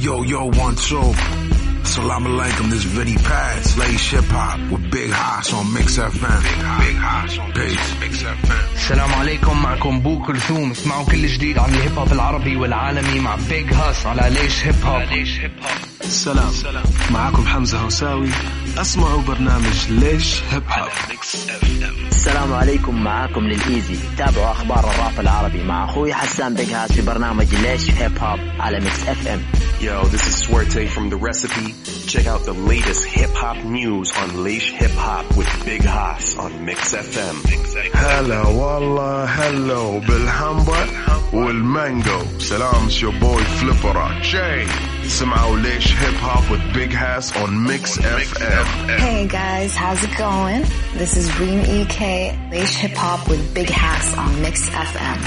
Yo, yo, one, two. سلام عليكم, this Viddy Pads, Leish Hip Hop with Big Hass on Mix FM. Big Hass on. Peace. Mix FM. السلام عليكم معكم بو كلثوم. اسمعوا كل جديد عن الهيب هوب العربي والعالمي مع Big Hass على ليش هيب هوب سلام. معكم حمزة هوساوي. أسمعوا برنامج ليش هيب هوب السلام عليكم معاكم Lil Easy. تابعوا أخبار الراب العربي مع أخوي حسان Big Hass في برنامج ليش هيب هوب على Mix FM Yo, this is Suerte from The Recipe. Check out the latest hip hop news on Leish Hip Hop with Big Haas on Mix FM. هلا والله هلو بالحمبا والمانجو سلام your boy Flipper Jay سمعوا ليش هيب هوب with Big Hass on Mix FM Hey guys, how's it going? This is Reem EK, Leish Hip Hop with Big Hass on Mix FM.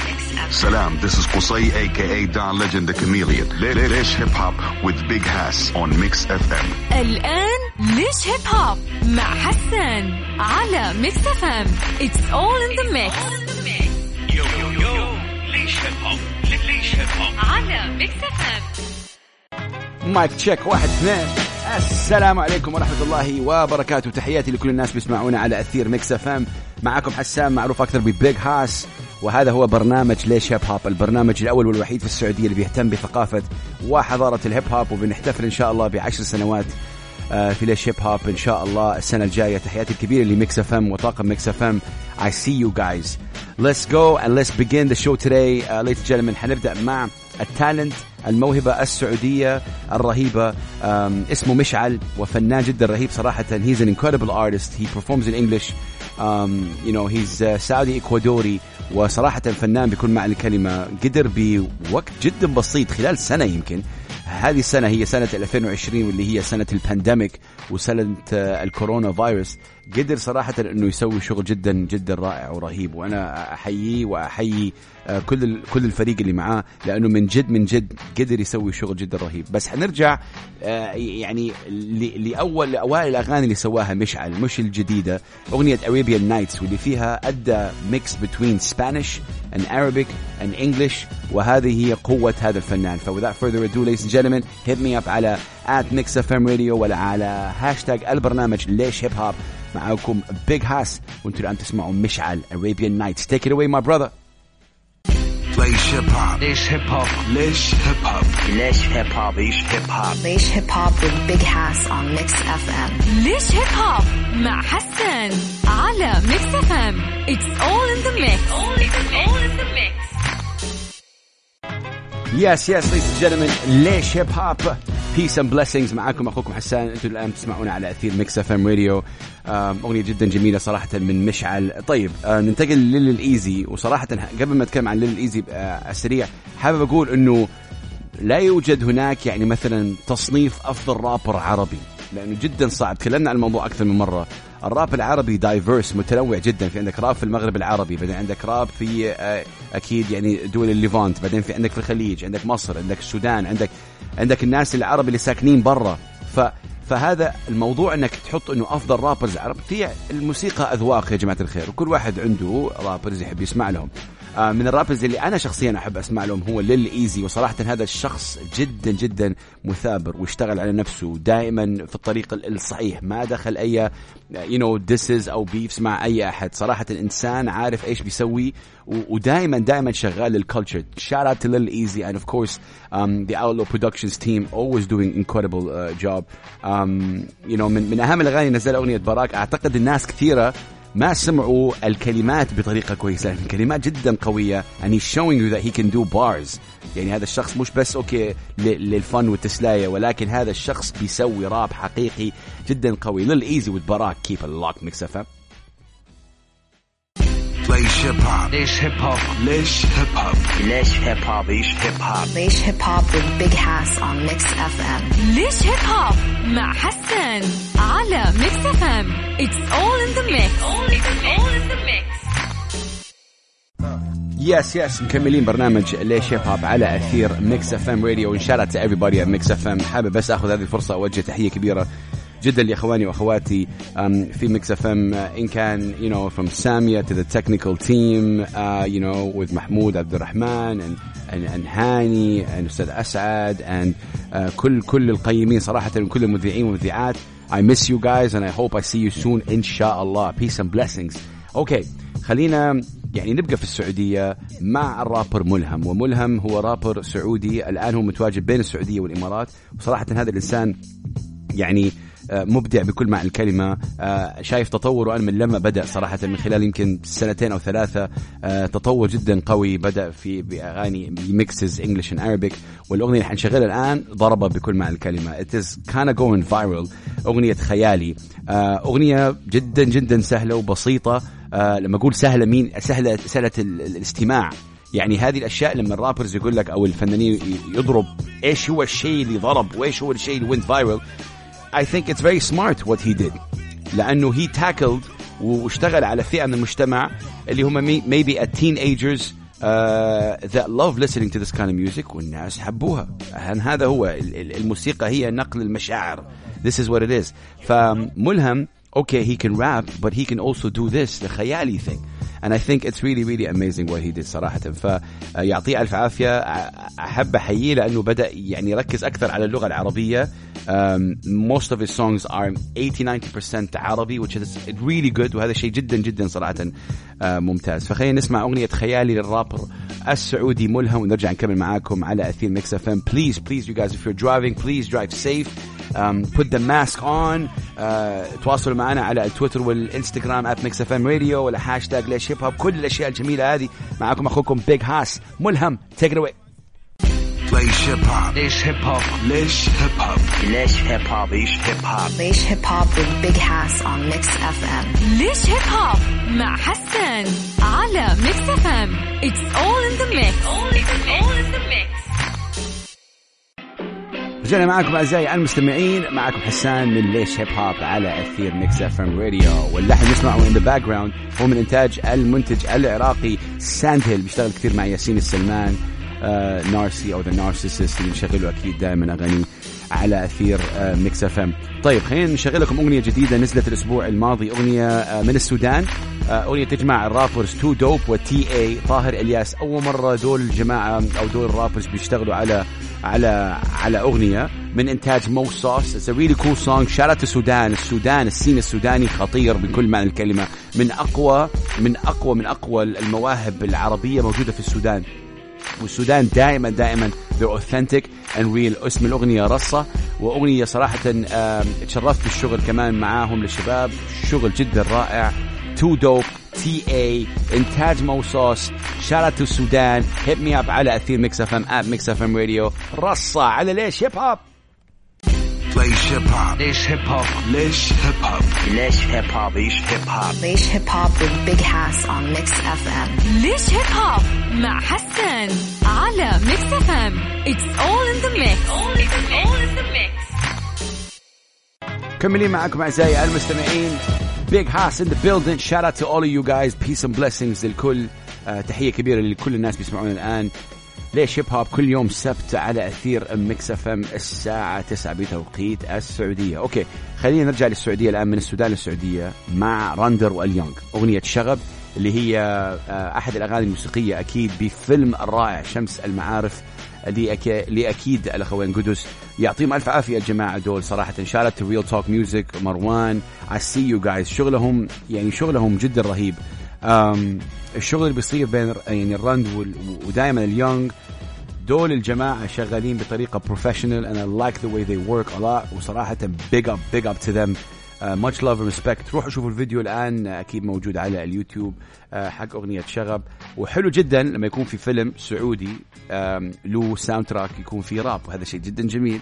Salam, this is Qusay aka Don Legend the Chameleon. Lesh Hip Hop with Big Hass on Mix FM. الآن ليش هيب هوب مع حسان على ميكس اف ام It's all in the mix يو يو يو ليش هيب هوب ليش هيب هوب على ميكس اف ام mic check واحد اثنين. السلام عليكم ورحمة الله وبركاته. تحياتي لكل الناس بيسمعونا على أثير Mix FM. معكم حسام معروف أكثر ب Big Hass. وهذا هو برنامج ليش هيب هوب؟ البرنامج الأول والوحيد في السعودية اللي بيهتم بثقافة وحضارة الهيب هوب. وبنحتفل إن شاء الله بعشر سنوات آه، في ليش هيب هوب. إن شاء الله السنة الجاية. تحياتي الكبيرة ل Mix FM وطاقم Mix FM. I see you guys. Let's go and let's begin the show today. uh, ladies and gentlemen حنبدأ مع ال talent الموهبة السعودية الرهيبة اسمه مشعل وفنان جدا رهيب صراحة. He's an incredible artist. He performs in English. um, you know he's uh, Saudi إكوادوري وصراحة فنان بكل معنى الكلمة. قدر بوقت جدا بسيط خلال سنة يمكن هذه السنة هي سنة 2020 واللي هي سنة البانديميك وسنة آه، الكورونا فيروس. قدر صراحة إنه يسوي شغل جدا جدا رائع ورهيب. وأنا أحييه وأحيي آه، كل كل الفريق اللي معاه لأنه من جد من جد قدر يسوي شغل جدا رهيب. بس حنرجع آه، يعني لأول لأوائل الأغاني اللي سواها مشعل مش الجديدة أغنية Arabian Nights واللي فيها أدى mix بين Spanish and Arabic and English وهذه هي قوة هذا الفنان ف without further ado ladies and gentlemen hit me up على at mix FM radio ولا على هاشتاج البرنامج ليش هيب هوب معاكم بيج هاس وانتم الان تسمعوا مشعل Arabian Nights take it away my brother ليش هيب هوب ليش هيب هوب ليش هيب هوب ليش هيب هوب Leish Hip Hop. Leish Hip Hop with Big Hass on Mix FM. ليش هيب هوب مع حسان على ميكس اف ام It's all in the mix Yes, ladies and gentlemen, ليش هيب هوب Peace and blessings معاكم أخوكم حسان. أنتم الآن تسمعونا على أثير Mix FM Radio أغنية جدا جميلة صراحة من مشعل. طيب آه، ننتقل ل Lil Easy وصراحه قبل ما أتكلم عن Lil Easy آه، السريع حابب أقول إنه لا يوجد هناك يعني مثلا تصنيف أفضل رابر عربي لأنه جدا صعب. تكلمنا عن الموضوع أكثر من مرة. الراب العربي diverse متنوع جدا. في عندك راب في المغرب العربي بعدين عندك راب في آه، أكيد يعني دول ال Levant. بعدين في عندك في الخليج عندك مصر عندك السودان عندك عندك الناس العرب اللي ساكنين برا. ف فهذا الموضوع إنك تحط إنه أفضل rappers عرب. في الموسيقى أذواق يا جماعة الخير وكل واحد عنده rappers يحب يسمع لهم. من ال rappers اللي أنا شخصيا أحب أسمع لهم هو Lil Easy وصراحه هذا الشخص جدا جدا مثابر واشتغل على نفسه دائما في الطريق ال- الصحيح ما دخل أي you know disses أو beefs مع أي أحد. صراحة الانسان عارف إيش بيسوي ودائما دائما شغال لل culture shout out to Lil Easy and of course um, always doing incredible uh, job. Um, you know من من أهم الأغاني نزل أغنية براك. أعتقد الناس كثيرة ما سمعوا الكلمات بطريقة كويسة. لأن الكلمات جدا قوية. And he's showing you that he can do bars. يعني هذا الشخص مش بس okay للفن والتسلاية ولكن هذا الشخص بيسوي راب حقيقي جدا قوي. Lil Easy with براك keep it locked Mix FM ليش هيب هوب ليش هيب هوب ليش هيب هوب ليش هيب هوب Leish Hip Hop. Leish Hip Hop with Big Hass on Mix FM. ليش هيب هوب مع حسان على Mix FM It's all in the mix. It's all in the mix. yes yes مكملين برنامج ليش هيب هوب على أثير Mix FM Radio وان شاء الله to everybody at Mix FM حابب بس آخذ هذه الفرصة اوجه تحية كبيرة جدا لاخواني واخواتي um, في Mix FM إن كان know from Samia to the technical team uh, you know with محمود عبد الرحمن and هاني and أستاذ اسعد and uh, كل كل القيمين صراحة كل المذيعين والمذيعات. I miss you guys and I hope I see you soon إن شاء الله peace and blessings. okay خلينا يعني نبقى في السعودية مع الرابر ملهم. وملهم هو رابر سعودي الآن هو متواجد بين السعودية والإمارات. وصراحة هذا الإنسان يعني آه، مبدع بكل معنى الكلمة. آه، شايف تطور أنا من لما بدأ صراحة من خلال يمكن سنتين أو ثلاثة. آه، تطور جدا قوي بدأ في بأغاني mixes English and Arabic. والأغنية اللي حنشغلها الآن ضربة بكل معنى الكلمة. It is kinda going viral. أغنية خيالي. أغنية جدا جدا سهلة وبسيطة. لما أقول سهلة مين؟ سهلة سهلة الاستماع. يعني هذه الأشياء لما الرابرز يقول لك أو الفنانين يضرب إيش هو الشيء اللي ضرب وإيش هو الشيء اللي went viral I think it's very smart what he did لأنه he tackled واشتغل على فئة من المجتمع اللي هم maybe a teenagers uh, that love listening to this kind of music والناس حبوها هذا هو الموسيقى هي نقل المشاعر this is what it is فملهم okay he can rap but he can also do this the خيالي thing And I think it's really really amazing what he did صراحة. فيعطيه ألف عافية. أحب أحييه لأنه بدأ يعني يركز أكثر على اللغة العربية. Um, most of his songs are 80-90% عربي which is really good. وهذا شيء جدا جدا صراحة uh, ممتاز. فخلينا نسمع أغنية خيالي للرابر السعودي ملهم. ونرجع نكمل معاكم على أثير Mix FM please please you guys if you're driving please drive safe. um, put the mask on. Uh, تواصلوا معنا على التويتر والإنستغرام at Mix FM Radio ولا هاشتاج ليش هيب هوب كل الأشياء الجميلة هذه معكم أخوكم Big Hass ملهم. take away ليش هيب هوب ليش هيب هوب ليش هيب هوب ليش هيب هوب ليش هيب هوب ليش هيب هوب with Big Hass on Mix FM ليش هيب هوب مع حسن على Mix FM it's all in the mix. All in the mix. رجعنا معكم أعزائي المستمعين معكم حسان من ليش هيب هوب على أثير Mix FM Radio واللحن نسمعه in the background هو من إنتاج المنتج العراقي Sandhill بيشتغل كثير مع ياسين السلمان آه Narcy أو The Narcicyst اللي نشغله أكيد دائما أغاني على أثير آه Mix FM طيب خلينا نشغل لكم أغنية جديدة نزلت الأسبوع الماضي أغنية آه من السودان. آه أغنية تجمع ال rappers TooDope و TI طاهر إلياس أول مرة دول الجماعه أو دول ال rappers بيشتغلوا على على على أغنية من إنتاج مو صوص it's really cool song shout out السودان السودان ال scene السوداني خطير بكل معنى الكلمة. من أقوى من أقوى من أقوى المواهب العربية موجودة في السودان. والسودان دائما دائما they're authentic and real. اسم الأغنية رصة. وأغنية صراحة تشرفت بالشغل كمان معاهم للشباب. شغل جدا رائع. TooDope TI انتاج موصوص shout out السودان. hit me up على أثير Mix FM اب Mix FM Radio. رصة على ليش هيب هوب ليش هيب هوب ليش هيب هوب ليش هيب هوب ليش هيب هوب ليش هيب هوب ليش هيب هوب with Big Hass on Mix FM ليش هيب هوب مع حسن على Mix FM it's all in the mix. All in the mix. كملين معكم أعزائي المستمعين. Big Hass in the building shout out to all you guys peace and blessings للكل آه تحية كبيرة لكل الناس بيسمعونا الآن. ليش هيب هوب كل يوم سبت على أثير Mix FM الساعة 9 بتوقيت السعودية. okay خلينا نرجع للسعودية الآن من السودان للسعودية مع راندر واليونغ. أغنية شغب اللي هي آه أحد الأغاني الموسيقية أكيد بفيلم الرائع شمس المعارف. اللي أكيد الاخوين قدس. يعطيهم ألف عافية الجماعه دول. صراحة shout out Real Talk Music مروان I see you guys. شغلهم يعني شغلهم جدا رهيب. um الشغل اللي بيصير بين يعني الرند. ودائما اليونغ دول الجماعة شغالين بطريقة professional and I like the way they work a lot. وصراحة big up big up to them. Love and respect. روحوا شوفوا الفيديو الآن أكيد موجود على اليوتيوب uh, حق أغنية شغب. وحلو جدا لما يكون في فيلم سعودي له soundtrack يكون فيه راب. وهذا شيء جدا جميل.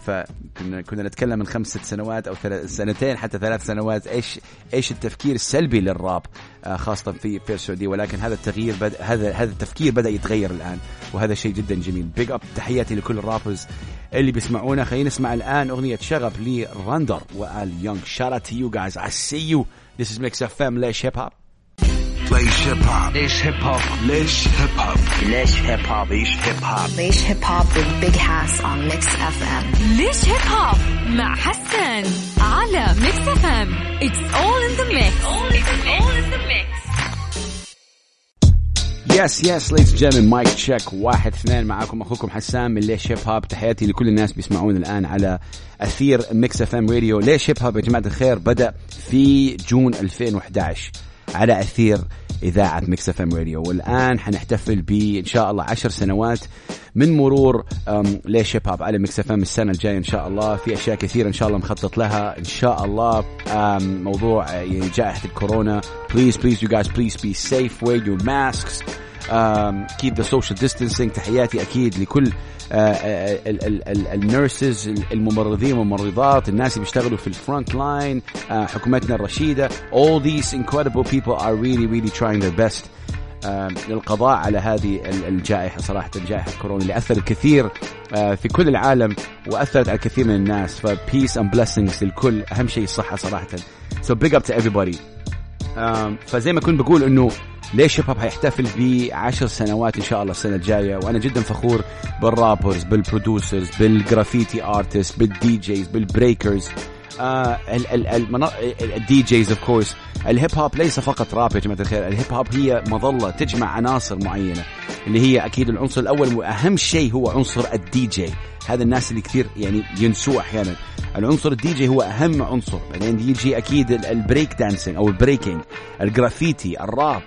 فكنا كنا نتكلم من خمس ست سنوات أو سنتين حتى ثلاث سنوات إيش إيش التفكير السلبي للراب آه خاصة في في السعودية. ولكن هذا التغيير بد هذا هذا التفكير بدأ يتغير الآن وهذا شيء جدا جميل. big up تحياتي لكل ال rappers اللي بيسمعونا. خلينا نسمع الآن أغنية شغب لراندر وآل يونغ. shout out you guys I see you this is Mix FM ليش هيب هوب ليش هيب هوب ليش هيب هوب ليش هيب هوب ليش هيب هوب Leish Hip Hop. Leish Hip Hop with Big Hass on Mix FM. ليش هيب هوب مع حسن على Mix FM it's all in the mix all in the mix. yes yes ladies gentlemen mic check واحد اثنين. معاكم أخوكم حسام من ليش هيب هوب تحياتي لكل الناس بيسمعون الآن على أثير Mix FM Radio ليش هيب هوب يا جماعة الخير بدأ في June 2011 على أثير إذاعة Mix FM Radio. والآن حنحتفل بإن شاء الله عشر سنوات من مرور هوب على Mix FM السنة الجاية إن شاء الله. في أشياء كثيرة إن شاء الله مخطط لها. إن شاء الله موضوع آه، يعني جائحة الكورونا. Please you guys please be safe. Wear your masks. um, keep the social distancing. تحياتي أكيد لكل ال nurses الممرضين والممرضات. الناس اللي بيشتغلوا في ال frontline حكومتنا الرشيدة. All these incredible people are really really trying their best. آه، للقضاء على هذه ال- الجائحة صراحة جائحة كورونا اللي أثرت كثير آه، في كل العالم وأثرت على الكثير من الناس. ف peace and blessings للكل. أهم شيء الصحة صراحة. So big up to everybody. فزي ما كنت بقول إنه ليش هيب هوب حيحتفل بعشر سنوات إن شاء الله السنة الجاية؟ وأنا جدا فخور بالرابرز بالبرودوسرز بالجرافيتي ارتست بالدي جيز بالبريكرز الدي جيز اوف كورس الهيب هوب ليس فقط راب يا جماعة الخير. الهيب هوب هي مظلة تجمع عناصر معينة اللي هي أكيد العنصر الأول وأهم شيء هو عنصر الدي جي هذا الناس اللي كثير يعني ينسوه أحيانا. العنصر الدي جي هو أهم عنصر. بعدين يجي أكيد ال- البريك dancing أو ال breaking ال graffiti الراب.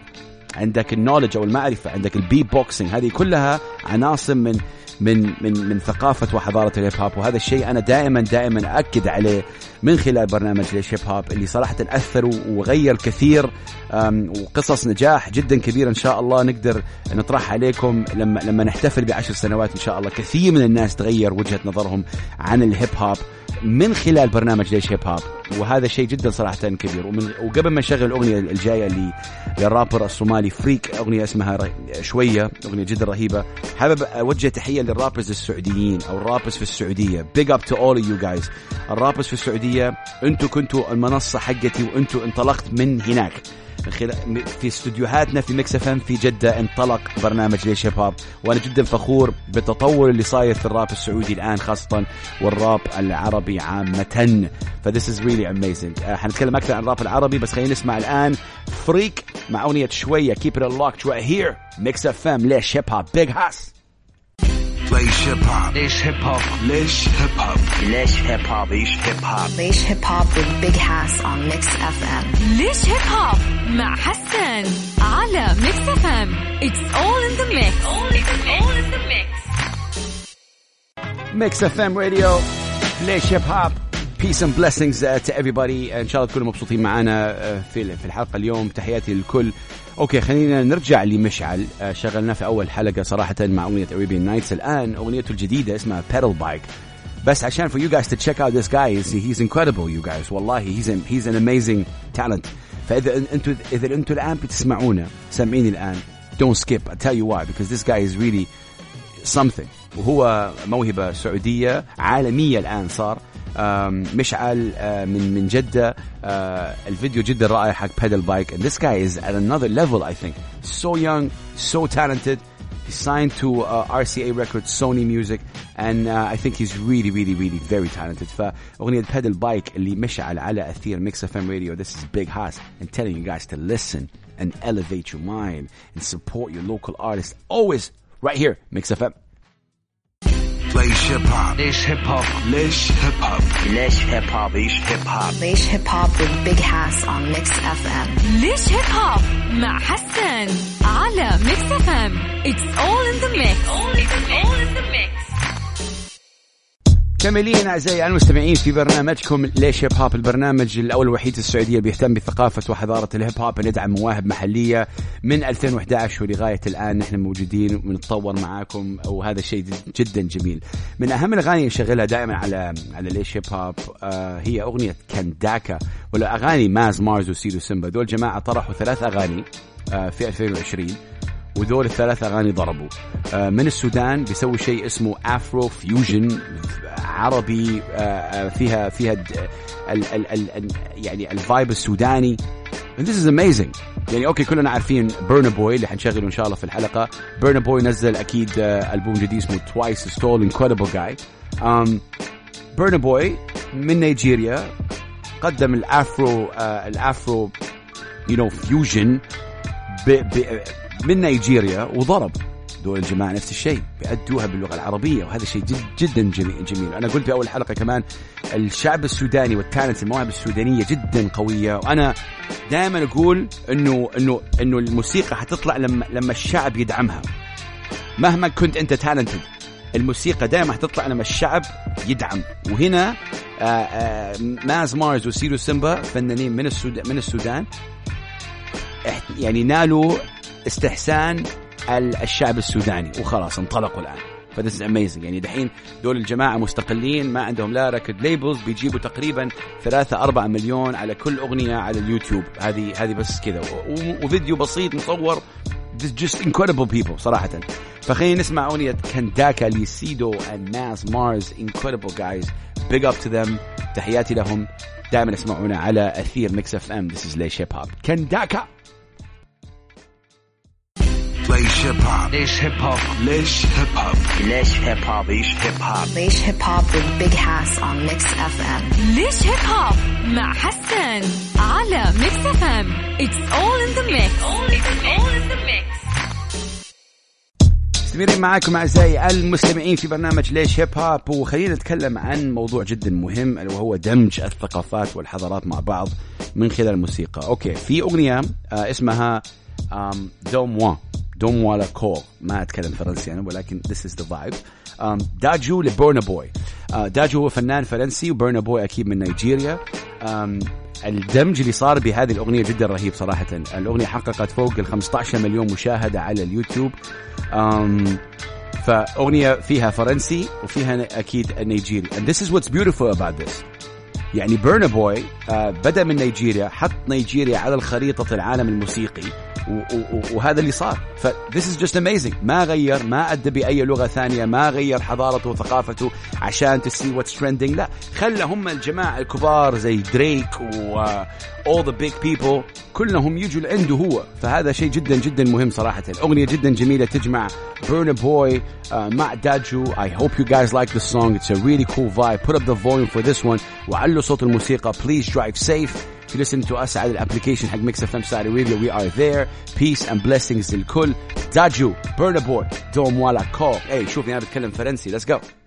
عندك ال knowledge أو المعرفة عندك ال beatboxing هذه كلها عناصر من من من من ثقافة وحضارة الهيب هوب وهذا الشيء أنا دائما دائما اكد عليه من خلال برنامج ليش هيب هوب اللي صراحة أثر وغير كثير وقصص نجاح جدا كبيره إن شاء الله نقدر نطرحها عليكم لما لما نحتفل بعشر سنوات إن شاء الله. كثير من الناس تغير وجهة نظرهم عن الهيب هوب من خلال برنامج ليش هيب هوب وهذا شيء جدا صراحة كبير. ومن وقبل ما نشغل الاغنيه الجاية اللي للرابر الصومالي Freek أغنية اسمها شوية أغنية جدا رهيبة. حابب أوجه تحية لل rappers السعوديين أو ال rappers في السعودية. Big up to all you guys ال rappers في السعودية أنتم كنتوا المنصة حقتي وأنتم انطلقت من هناك. من خلال في استديوهاتنا في Mix FM في جدة انطلق برنامج ليش هيب هوب وأنا جدا فخور بالتطور اللي صاير في الراب السعودي الآن خاصة والراب العربي عامة. ف this is really amazing حنتكلم أكثر عن الراب العربي بس خلينا نسمع الآن Freek مع أغنية شوية keep it locked here Mix FM ليش هيب هوب Big Hass ليش هيب هوب ليش هيب هوب ليش هيب هوب ليش هيب هوب Leish Hip Hop. Leish Hip Hop with Big Hass on Mix FM. ليش هيب هوب مع حسن على Mix FM it's all in the mix all in the mix. Mix FM Radio ليش هيب هوب peace and blessings to everybody. إن شاء الله تكونوا مبسوطين معنا آه، في في الحلقة اليوم. تحياتي للكل. أوكي خلينا نرجع لمشعل. آه، شغلناه في أول حلقة صراحة مع أغنية Arabian Nights الآن أغنيته الجديدة اسمها Pedal Bike بس عشان for you guys to check out this guy he's, he's incredible you guys. والله he's an, he's an amazing talent. فإذا أنتم إذا أنتم الآن بتسمعونا سامعيني الآن. Don't skip. I'll tell you why. Because this guy is really something. وهو موهبة سعودية عالمية الآن صار. مشعل آه، من من جدة آه، الفيديو جدا رائع حق بيدل بايك and this guy is at another level I think so young so talented he's signed to uh, RCA Records Sony Music and uh, I think he's really really really very talented فأغنية بيدل بايك اللي مشعل على أثير ميكس اف ام راديو this is Big Haas and telling you guys to listen and elevate your mind and support your local artists always right here Mix FM ليش هيب هوب ليش هيب هوب ليش هيب هوب ليش هيب هوب Leish Hip Hop. Leish Hip Hop with Big Hass on Mix FM. ليش هيب هوب مع حسن على Mix FM it's all in the mix all in the mix. كاملين أعزائي المستمعين في برنامجكم ليش هيب هوب البرنامج الأول الوحيد في السعودية بيهتم بثقافة وحضارة الهيب هوب ندعم مواهب محلية من 2011 ولغاية الآن نحن موجودين ونتطور معاكم وهذا شيء جدا جميل. من أهم الأغاني اللي نشغلها دائما على على ليش هيب هوب آه هي أغنية كنداكا ولا أغاني ماز مارز وسيدو سيمبا دول جماعة طرحوا ثلاث أغاني آه في 2020 ودول الثلاث أغاني ضربوا. آه، من السودان بيسوي شيء اسمه Afro fusion عربي آه، آه، فيها فيها د- ال ال ال ال- يعني ال vibe السوداني. And this is amazing. يعني أوكي كلنا عارفين Burna Boy اللي حنشغله إن شاء الله في الحلقة. Burna Boy نزل أكيد ألبوم جديد اسمه Twice as Tall incredible guy Burna Boy من نيجيريا قدم ال Afro آه ال Afro you know fusion من نيجيريا وضرب دول الجماعة نفس الشيء بيأدوها باللغة العربية وهذا شيء جد جدا جميل, جميل. أنا قلت في أول حلقة كمان الشعب السوداني وال talent المواهب السودانية جدا قوية وأنا دائما أقول إنه إنه إنه الموسيقى حتطلع لما لما الشعب يدعمها. مهما كنت أنت talented الموسيقى دائما حتطلع لما الشعب يدعم. وهنا آآ آآ ماز مارز وسيدو سيمبا فنانين من السودان من السودان يعني نالوا استحسان ال- الشعب السوداني. وخلاص انطلقوا الآن. ف this amazing يعني دحين دول الجماعة مستقلين ما عندهم لا record labels بيجيبوا تقريبا 3 4 مليون على كل أغنية على اليوتيوب. هذه هذه بس كذا. وفيديو بسيط مصور. Just incredible people صراحة. فخلينا نسمع أغنية كنداكا لسيدو and Mass Mars. Incredible guys. Big up to them. تحياتي لهم. دائما اسمعونا على أثير Mix FM This is ليش هيب هوب كنداكا ليش هيب هوب ليش هيب هوب ليش هيب هوب ليش هيب هوب Leish Hip Hop. Leish Hip Hop with Big Hass on Mix FM. ليش هيب هوب مع حسن على Mix FM it's all in the mix all in the mix. مستمرين معاكم أعزائي المستمعين في برنامج ليش هيب هوب وخلينا نتكلم عن موضوع جدا مهم ألا وهو دمج الثقافات والحضارات مع بعض من خلال الموسيقى. أوكي في أغنية آه اسمها آم Donne-moi donne-moi l'accord ما أتكلم فرنسي أنا ولكن this is the vibe. آم Dadju ل Burna Boy. آه Dadju هو فنان فرنسي و Burna Boy أكيد من نيجيريا. آم الدمج اللي صار بهذه الأغنية جدا رهيب صراحة الأغنية حققت فوق ال 15 مليون مشاهدة على اليوتيوب أم فأغنية فيها فرنسي وفيها أكيد نيجيري and this is what's beautiful about this يعني بيرنا بوي آه بدأ من نيجيريا حط نيجيريا على الخريطة العالم الموسيقي وهذا اللي صار. ف this is just amazing. ما غير ما أدى بأي لغة ثانية ما غير حضارته وثقافته عشان see what's trending. لا خلى هم الجماعة الكبار زي دريك و all the big people كلهم يجوا لعنده هو. فهذا شيء جدا جدا مهم صراحة. الأغنية جدا جميلة تجمع بيرنا بوي مع داجو. I hope you guys like the song. It's a really cool vibe. Put up the volume for this one. وعلوا صوت الموسيقى. Please drive safe. If you listen to us على ال application حق Mix FM Saudi Radio we are there. Peace and blessings للكل. Dadju Burna Boy Donne-moi l'accord اي شوفني أنا بتكلم فرنسي. Let's go.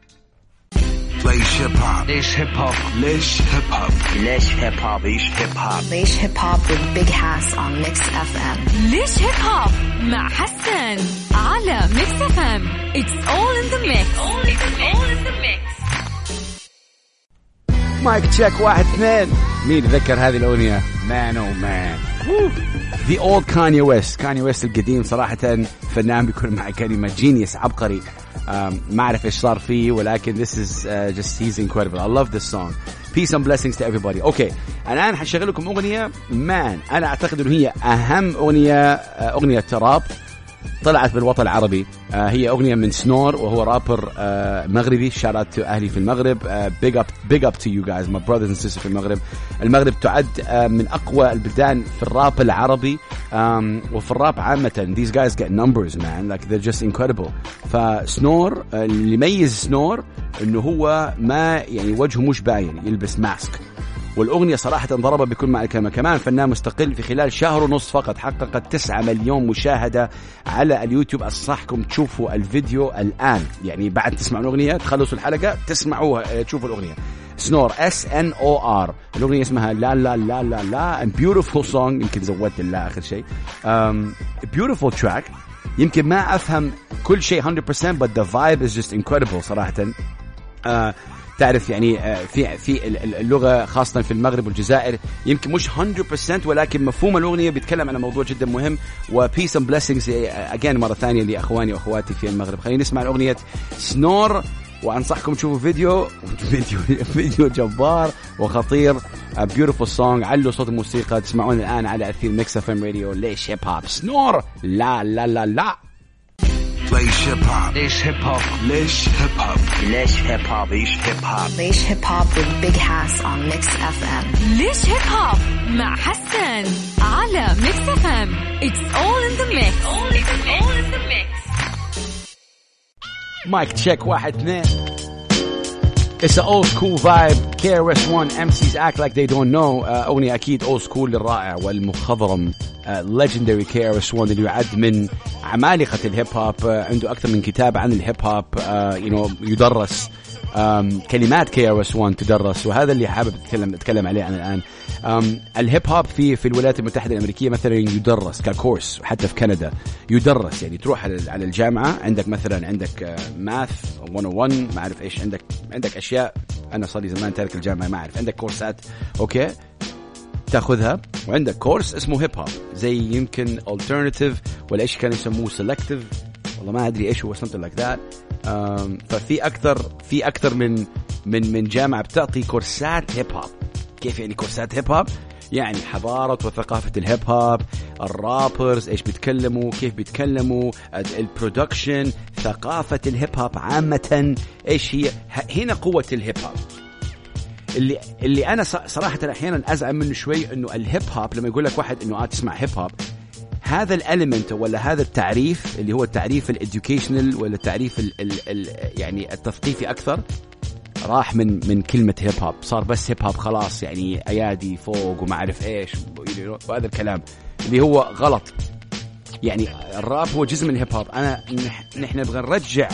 ليش هيب هوب ليش هيب هوب ليش هيب هوب ليش هيب هوب Leish Hip Hop. Leish Hip Hop with Big Hass on Mix FM. ليش هيب هوب مع حسن على Mix FM it's all in the mix all in the mix. Mic check واحد اثنين مين يتذكر هذه الأغنية. Man oh man the old Kanye West Kanye West القديم صراحة فنان بيكون مع كلمه genius عبقري أم، ما أعرف إيش صار فيه ولكن this is uh, just he's incredible. I love this song. Peace and blessings to everybody. أوكي الآن حشغل لكم أغنية. Man أنا أعتقد إنه هي أهم أغنية أغنية راب طلعت بالوطن العربي. آه هي أغنية من سنور وهو رابر آه مغربي. Shout out أهلي في المغرب. big up big up to you guys my brothers and sisters في المغرب. المغرب تعد آه من أقوى البلدان في الراب العربي وفي الراب عامة. These guys get numbers man. Like they're just incredible. فسنور اللي يميز سنور إنه هو ما يعني وجهه مش باين يلبس mask والأغنية صراحة ضربة بكل معنى الكلمة كمان فنان مستقل في خلال شهر ونص فقط. حققت 9 مليون مشاهدة على اليوتيوب. أنصحكم تشوفوا الفيديو الآن. يعني بعد تسمعوا الأغنية تخلصوا الحلقة تسمعوها آه، تشوفوا الأغنية. سنور S N O R الأغنية اسمها لا لا لا لا لا beautiful song يمكن زودت اللا آخر شيء. beautiful track يمكن ما أفهم كل شيء 100% but the vibe is just incredible صراحة. آه تعرف يعني آه في في ال- ال- اللغة خاصة في المغرب والجزائر يمكن مش 100% ولكن مفهوم الأغنية بيتكلم عن موضوع جدا مهم و peace and blessings again مرة ثانية لأخواني وأخواتي في المغرب. خلينا نسمع الأغنية سنور وأنصحكم تشوفوا فيديو فيديو فيديو جبار وخطير beautiful song علوا صوت الموسيقى تسمعون الآن على أثير ميكس أف إم راديو. ليش هيب هوب سنور لا لا لا لا. ليش هيب هوب ليش هيب هوب ليش هيب هوب ليش هيب هوب Leish Hip Hop. Leish Hip Hop with Big Hass on Mix FM. ليش هيب هوب مع حسن على FM It's all in the mix all in the mix, all in the mix. mic check واحد اثنين It's an old school vibe KRS-One MCs act like they don't know uh, أغنية أكيد old school للرائع والمخضرم uh, legendary KRS-One اللي يعد من عمالقة الهيب هوب uh, عنده أكثر من كتاب عن الهيب هوب uh, you know, يدرس كلمات KRS-One تدرس وهذا اللي حابب اتكلم اتكلم عليه أنا الآن. الهيب هوب في في الولايات المتحدة الأمريكية مثلا يدرس ككورس وحتى في كندا يدرس يعني تروح على الجامعة عندك مثلا عندك math 101 ما أعرف إيش عندك عندك أشياء أنا صار لي زمان تارك الجامعة ما أعرف عندك كورسات أوكي تأخذها وعندك كورس اسمه هيب هوب زي يمكن alternative ولا إيش كانوا يسموه selective والله ما أدري إيش هو something like that. ففي أكثر في أكثر من من من جامعة بتعطي كورسات هيب هوب كيف يعني كورسات هيب هوب يعني حضارة وثقافة الهيب هوب ال rappers إيش بيتكلموا كيف بيتكلموا ال production ثقافة الهيب هوب عامة إيش هي؟ هنا قوة الهيب هوب اللي اللي أنا صراحة أحيانا أزعل منه شوي إنه الهيب هوب لما يقول لك واحد إنه آه تسمع هيب هوب هذا ال element ولا هذا التعريف اللي هو التعريف ال educational ولا التعريف ال ال ال يعني التثقيفي أكثر راح من من كلمة هيب هوب صار بس هيب هوب خلاص يعني أيادي فوق وما أعرف إيش وهذا الكلام اللي هو غلط. يعني الراب هو جزء من الهيب هوب أنا نحن نبغى نرجع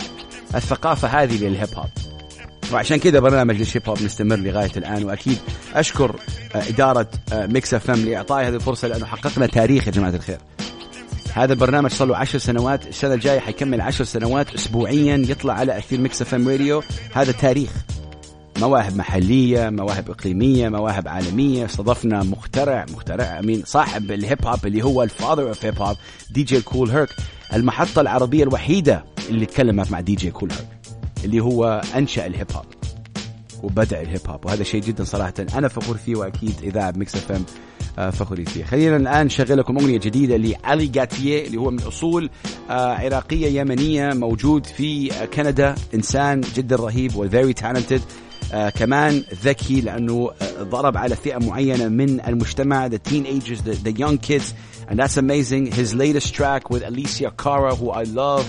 الثقافة هذه للهيب هوب وعشان كذا برنامج ليش هيب هوب مستمر لغاية الآن وأكيد أشكر إدارة ميكس اف ام لاعطائي هذه الفرصة لأنه حققنا تاريخ يا جماعة الخير. هذا البرنامج صار له 10 سنوات، السنة الجاية حيكمل 10 سنوات اسبوعيا يطلع على اثير ميكس أف إم راديو، هذا تاريخ. مواهب محلية، مواهب إقليمية، مواهب عالمية، استضفنا مخترع مخترع أمين صاحب الهيب هوب اللي هو ال father of hip hop دي جي كول هيرك، المحطة العربية الوحيدة اللي تكلمت مع دي جي كول هيرك. اللي هو أنشأ الهيب هوب وبدا الهيب هوب. وهذا شيء جدا صراحة أنا فخور فيه وأكيد اذاعه ميكس إف إم فخورين فيه. خلينا الآن نشغل لكم أغنية جديدة لعلي جاتيه اللي هو من أصول عراقية يمنية موجود في كندا. إنسان جدا رهيب وفيري تالنتد آه كمان ذكي لأنه آه ضرب على فئة معينة من المجتمع the teenagers the, the young kids. And that's amazing. His latest track with Alicia Cara who I love.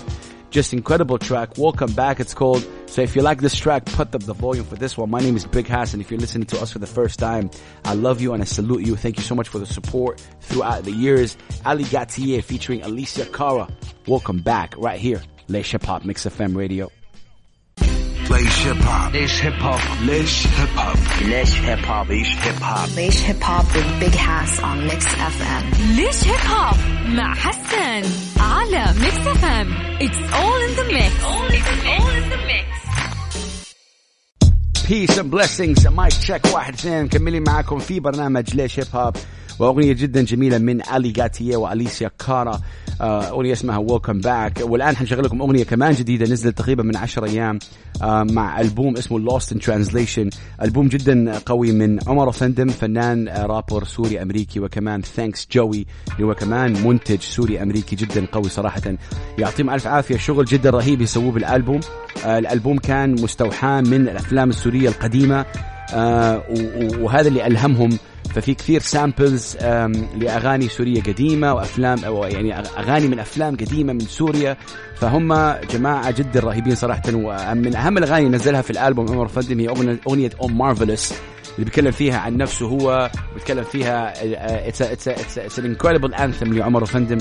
Just incredible track. Welcome back, it's called. So if you like this track, put up the volume for this one. My name is Big Hass, and if you're listening to us for the first time, I love you and I salute you. Thank you so much for the support throughout the years. Ali Gatie featuring Alessia Cara. Welcome back right here. Hip Hop Mix FM Radio. ليش هيب هوب ليش هيب هوب ليش هيب هوب ليش هيب هوب ليش هيب هوب Leish Hip Hop with Big Hass on Mix FM. ليش هيب هوب مع حسن على ميكس اف ام It's all in the mix. All in the mix, all in the mix. Peace and blessings mic check واحد اثنين مكملين معاكم في برنامج ليش هيب هوب واغنيه جدا جميله من الي جاتيه واليسيا كارا أغنية اسمها Welcome Back والآن حنشغل لكم أغنية كمان جديدة نزلت تقريبا من 10 أيام آه، مع ألبوم اسمه Lost in Translation ألبوم جدا قوي من عمر أوفندم فنان آه، رابر سوري أمريكي وكمان Thanks Joey اللي هو كمان منتج سوري أمريكي جدا قوي صراحة. يعطيهم ألف عافية شغل جدا رهيب يسووه بالألبوم. آه، الألبوم كان مستوحى من الأفلام السورية القديمة آه، وهذا اللي ألهمهم ففي كثير samples لأغاني سورية قديمة وأفلام أو يعني أغاني من أفلام قديمة من سوريا. فهم جماعة جدا رهيبين صراحة ومن أهم الأغاني اللي نزلها في الألبوم عمر أوفندم هي اغنيه I'm Marvelous اللي بيتكلم فيها عن نفسه هو بيتكلم فيها it's it's it's an incredible anthem لعمر أوفندم.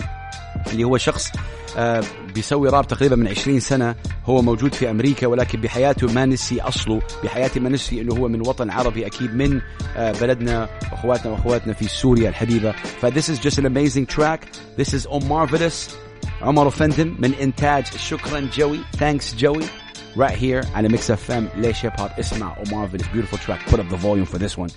اللي هو شخص آه، بيسوي راب تقريبا من 20 سنة هو موجود في أمريكا ولكن بحياته ما نسي أصله بحياته ما نسي أنه هو من وطن عربي أكيد من آه، بلدنا أخواتنا وأخواتنا في سوريا الحبيبة. ف this is just an amazing track. This is on Marvelous عمر فندم من إنتاج. شكرا جوي. Thanks جوي. Right here على أف إم. ليش هيب هوب اسمع on Marvelous beautiful track. Put up the volume for this one.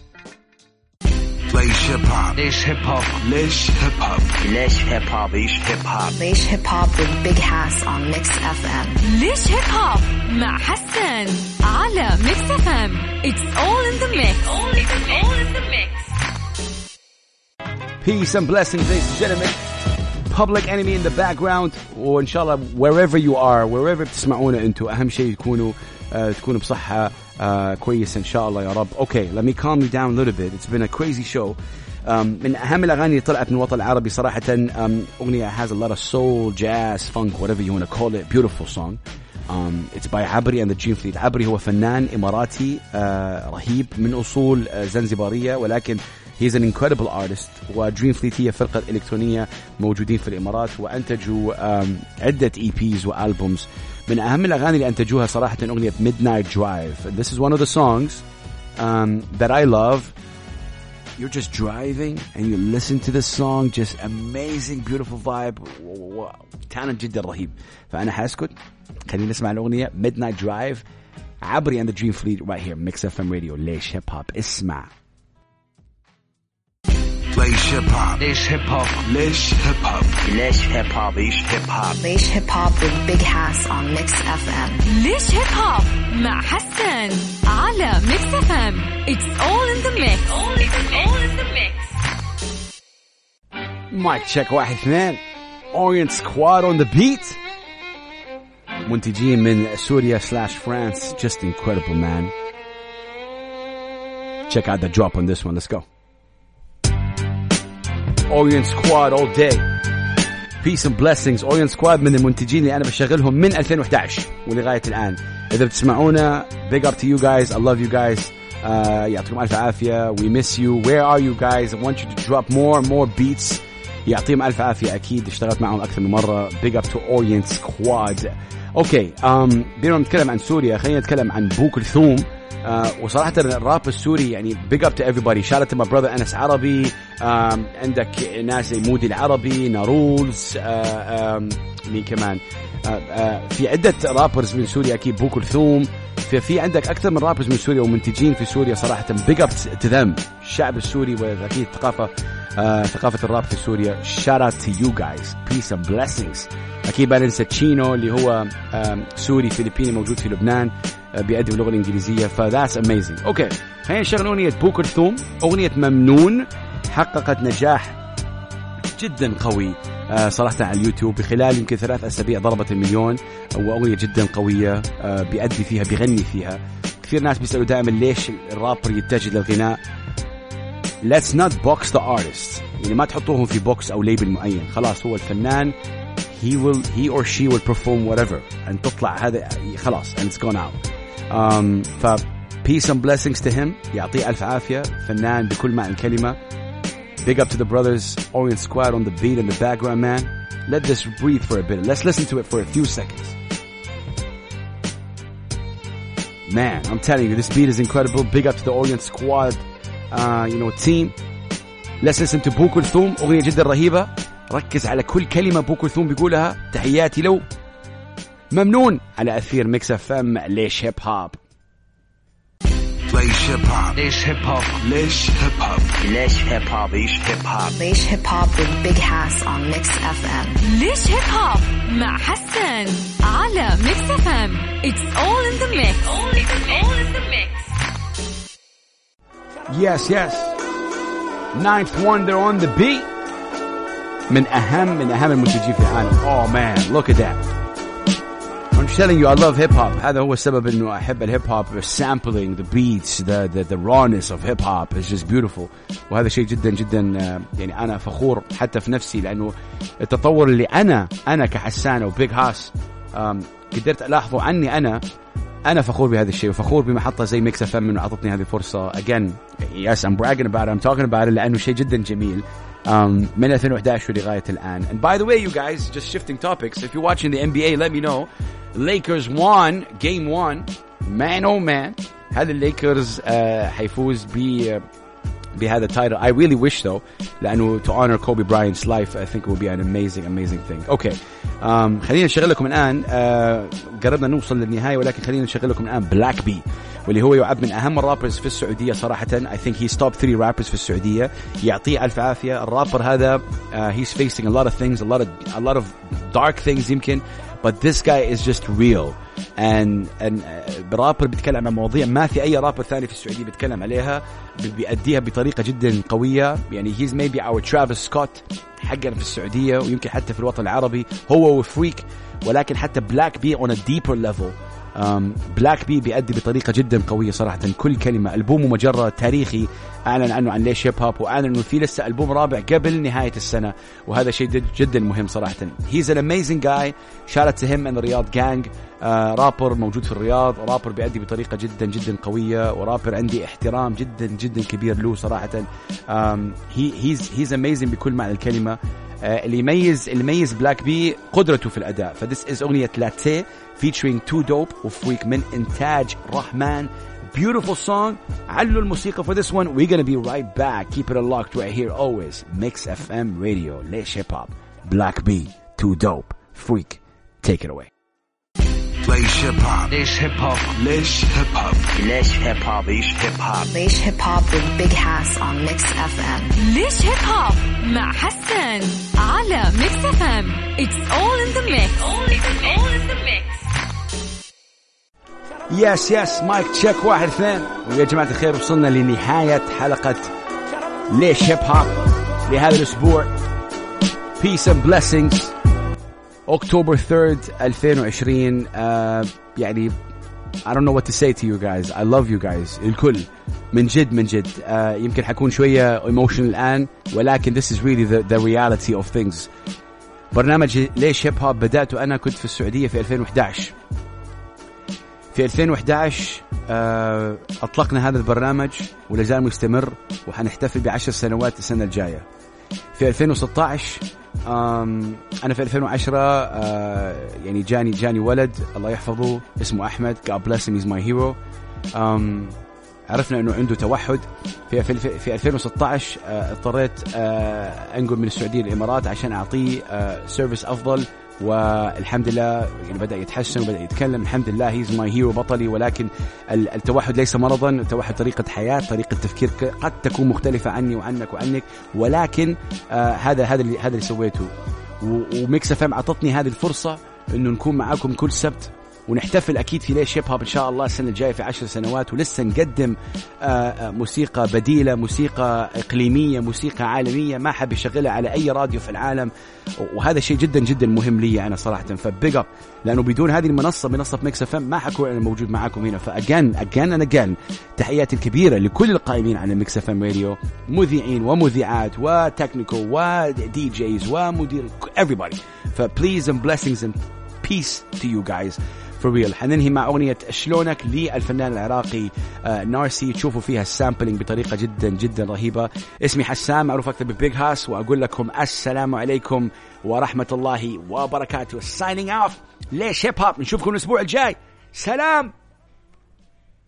ليش هيب هوب ليش هيب هوب ليش هيب هوب ليش هيب هوب ليش هيب هوب Leish Hip Hop with Big Hass on Mix FM. ليش هيب هوب مع حسن على ميكس اف ام It's all in the mix all in the mix, all in the mix. Peace and blessings, ladies and gentlemen. Public Enemy in the background وإن شاء الله wherever you are wherever بتسمعونا أنتوا أهم شيء تكونوا uh, تكونوا بصحة uh, كويسة إن شاء الله يا رب. Okay, let me calm you down a little bit. It's been a crazy show. um, من اهم الاغاني اللي طلعت من الوطن العربي صراحة um, اغنيه has a lot of soul jazz funk whatever you want to call it beautiful song Um, it's by عبري and the Dream Fleet عبري هو فنان إماراتي uh, رهيب من أصول uh, زنزبارية ولكن he's an incredible artist ودريم فليت هي فرقة إلكترونية موجودين في الإمارات وأنتجوا um, عدة EPs وألبومز من أهم الأغاني اللي أنتجوها صراحة أغنية Midnight Drive this is one of the songs um, that I love you're just driving and you listen to this song just amazing beautiful vibe talent جدا رهيب فأنا حاسكت خلينا نسمع الأغنية Midnight Drive عبري and the Dream Fleet right here Mix FM Radio ليش هيب هوب اسمع ليش هيب هوب ليش هيب هوب ليش هيب هوب ليش هيب هوب Leish Hip Hop. Leish Hip Hop with Big Hass on Mix FM. ليش هيب هوب مع حسن على ميكس اف ام It's all in the mix It's all in the mix مايك تشيك واحد اثنين Orient Squad on the beat منتجين من سوريا slash France just incredible man check out the drop on this one let's go Orient Squad all day Peace and blessings Orient Squad من المنتجين اللي أنا بشغلهم من 2011 ولغايه الان اذا بتسمعونا big up to you guys I love you guys uh, يعطيكم الف عافيه we miss you where are you guys I want you to drop more and more beats يعطيهم الف عافيه أكيد اشتغلت معهم أكثر من مره big up to Orient Squad أوكي um, بينما نتكلم عن سوريا خلينا نتكلم عن بو كلثوم آه وصراحة الراب السوري يعني to everybody. Shout out to my brother أنس عربي عندك ناس زي مودي العربي نارولز آه مين كمان؟ آه في عدة rappers من سوريا أكيد بو كلثوم ففي عندك أكثر من rappers من سوريا ومنتجين في سوريا صراحة. Big up to them. الشعب السوري وأكيد الثقافة آه ثقافة الراب في سوريا. Shout out to you guys. Peace and blessings. أكيد ما ننسى تشينو اللي هو سوري فلبيني موجود في لبنان آه بيأدي باللغة الإنجليزية ف that's amazing okay خلينا نشغل أغنية بو كلثوم أغنية ممنون. حققت نجاح جدا قوي آه صراحة على اليوتيوب. بخلال يمكن ثلاث أسابيع ضربت المليون. وأغنية جدا قوية بيأدي فيها بيغني فيها. كثير ناس بيسألوا دائما ليش الرابر يتجه للغناء؟ let's not box the artist يعني ما تحطوهم في بوكس أو ليبل معين خلاص هو الفنان he will he or she will perform whatever and تطلع هذا خلاص and it's gone out um, ف peace and blessings to him يعطيه ألف عافية فنان بكل معنى الكلمة Big up to the brothers, Orient Squad on the beat in the background, man. Let this breathe for a bit. Let's listen to it for a few seconds. Man, I'm telling you, this beat is incredible. Big up to the Orient Squad, Uh, you know, team. Let's listen to بو كلثوم أغنية جدا رهيبة. ركز على كل كلمة بو كلثوم بيقولها. تحياتي له ممنون على أثير ميكس اف ام ليش هيب هوب ليش هيب هوب ليش هيب هوب ليش هيب هوب ليش هيب هوب Leish Hip Hop. Leish Hip Hop with Big Hass on Mix FM. ليش هيب هوب مع حسن على Mix FM It's all in the mix. It's all in the mix. Yes, yes. Ninth Wonder on the beat. من أهم من أهم المنتجين في العالم. Oh man, look at that. I'm telling you, I love hip hop. هذا هو السبب إنه أحب الهيب هوب. The sampling, the beats, the the the rawness of hip hop is just beautiful. وهذا شيء جدا جدا آه، يعني أنا فخور حتى في نفسي لأنه التطور اللي أنا أنا كحسان أو Big Hass آم، قدرت ألاحظه عني أنا أنا فخور بهذا الشيء وفخور بمحطه زي Mix FM انه اعطتني هذه الفرصه again yes I'm bragging about it I'm talking لأنه شيء جدا جميل um, من 2011 ولغايه الان and by the way you guys just shifting topics if you're watching the NBA let me know Lakers won game one man oh man هذا ال Lakers uh, حيفوز ب بهذا ال title I really wish though لأنه to honor Kobe Bryant's life I think it would be an amazing amazing thing okay um, خلينا نشغل لكم الآن uh, قربنا نوصل للنهاية ولكن خلينا نشغل لكم الآن Black B واللي هو يعد من أهم ال rappers في السعودية صراحة. I think he's top 3 rappers في السعودية. يعطيه ألف عافية. الرابر هذا he's facing a lot of things a lot of a lot of dark things يمكن but this guy is just real. And and uh, rapper بيتكلم عن مواضيع ما في أي رابر ثاني في السعودية بيتكلم عليها بي- بيأديها بطريقة جدا قوية. يعني he's maybe our Travis Scott حقنا في السعودية ويمكن حتى في الوطن العربي هو و Freek ولكن حتى Black B on a deeper level. Black B بيأدي بطريقة جدا قوية صراحة. كل كلمة ألبومه مجرد تاريخي. أعلن عنه عن ليش هيب هوب وأعلن إنه في لسه ألبوم رابع قبل نهاية السنة. وهذا شيء جد جدا مهم صراحة. he's an amazing guy shout him out Riyadh gang rapper موجود في الرياض. رابر بيأدي بطريقة جدا جدا قوية. ورابر عندي احترام جدا جدا كبير له صراحة. he he's he's amazing بكل معنى الكلمة. آه، اللي يميز اللي يميز Black B قدرته في الأداء. ف this is أغنية لاتيه featuring Too Dope و Freek من انتاج رحمن beautiful song علوا الموسيقى for this one we're gonna be right back keep it unlocked right here always mix fm radio ليش hip hop black b too dope Freek take it away ليش هيب هوب ليش هيب هوب ليش هيب هوب ليش هيب هوب ليش هيب هوب Leish Hip Hop with Big Hass on Mix FM. ليش هيب هوب مع حسن على Mix FM it's all in the mix all in the mix yes yes mic check واحد اثنين. ويا جماعة الخير وصلنا لنهاية حلقة ليش هيب هوب لهذا الأسبوع. Peace and Blessings. أكتوبر 3rd 2020 آه يعني I don't know what to say to you guys. I love you guys الكل. من جد من جد. آه يمكن حكون شوية emotional الآن ولكن this is really the, the reality of things. برنامج ليش هيب هوب بدأته أنا كنت في السعودية في 2011 في 2011 آه، أطلقنا هذا البرنامج ولا زال مستمر وحنحتفل بعشر سنوات السنة الجاية. في 2016 آم، أنا في 2010 آه، يعني جاني جاني ولد الله يحفظه اسمه أحمد God bless him he's my hero. عرفنا إنه عنده توحد في في, في 2016 آه، اضطريت أنقل من السعودية للإمارات عشان أعطيه service أفضل والحمد لله يعني بدأ يتحسن وبدأ يتكلم. الحمد لله he's my hero بطلي ولكن ال- التوحد ليس مرضا. التوحد طريقة حياة طريقة تفكير قد تكون مختلفة عني وعنك وعنك ولكن آه هذا هذا اللي هذا اللي سويته. و Mix FM أعطتني هذه الفرصة إنه نكون معاكم كل سبت ونحتفل أكيد في ليش هيب هوب إن شاء الله السنة الجاية في عشر سنوات ولسه نقدم آه، آه، موسيقى بديلة موسيقى إقليمية موسيقى عالمية ما حد يشغلها على أي راديو في العالم وهذا شيء جدا جدا مهم لي أنا صراحة. ف big up لأنه بدون هذه المنصة منصة Mix FM ما حكون أنا موجود معاكم هنا. ف again again أنا again تحياتي الكبيرة لكل القائمين على Mix FM راديو مذيعين ومذيعات و technical و DJs ومدير everybody. ف peace and blessings and peace to you guys. For real. حننهي مع أغنية شلونك للفنان العراقي آه Narcy. تشوفوا فيها ال sampling بطريقة جدا جدا رهيبة. اسمي حسان معروف أكثر ب Big Hass وأقول لكم السلام عليكم ورحمة الله وبركاته. Signing off. ليش هيب هوب نشوفكم الأسبوع الجاي. سلام!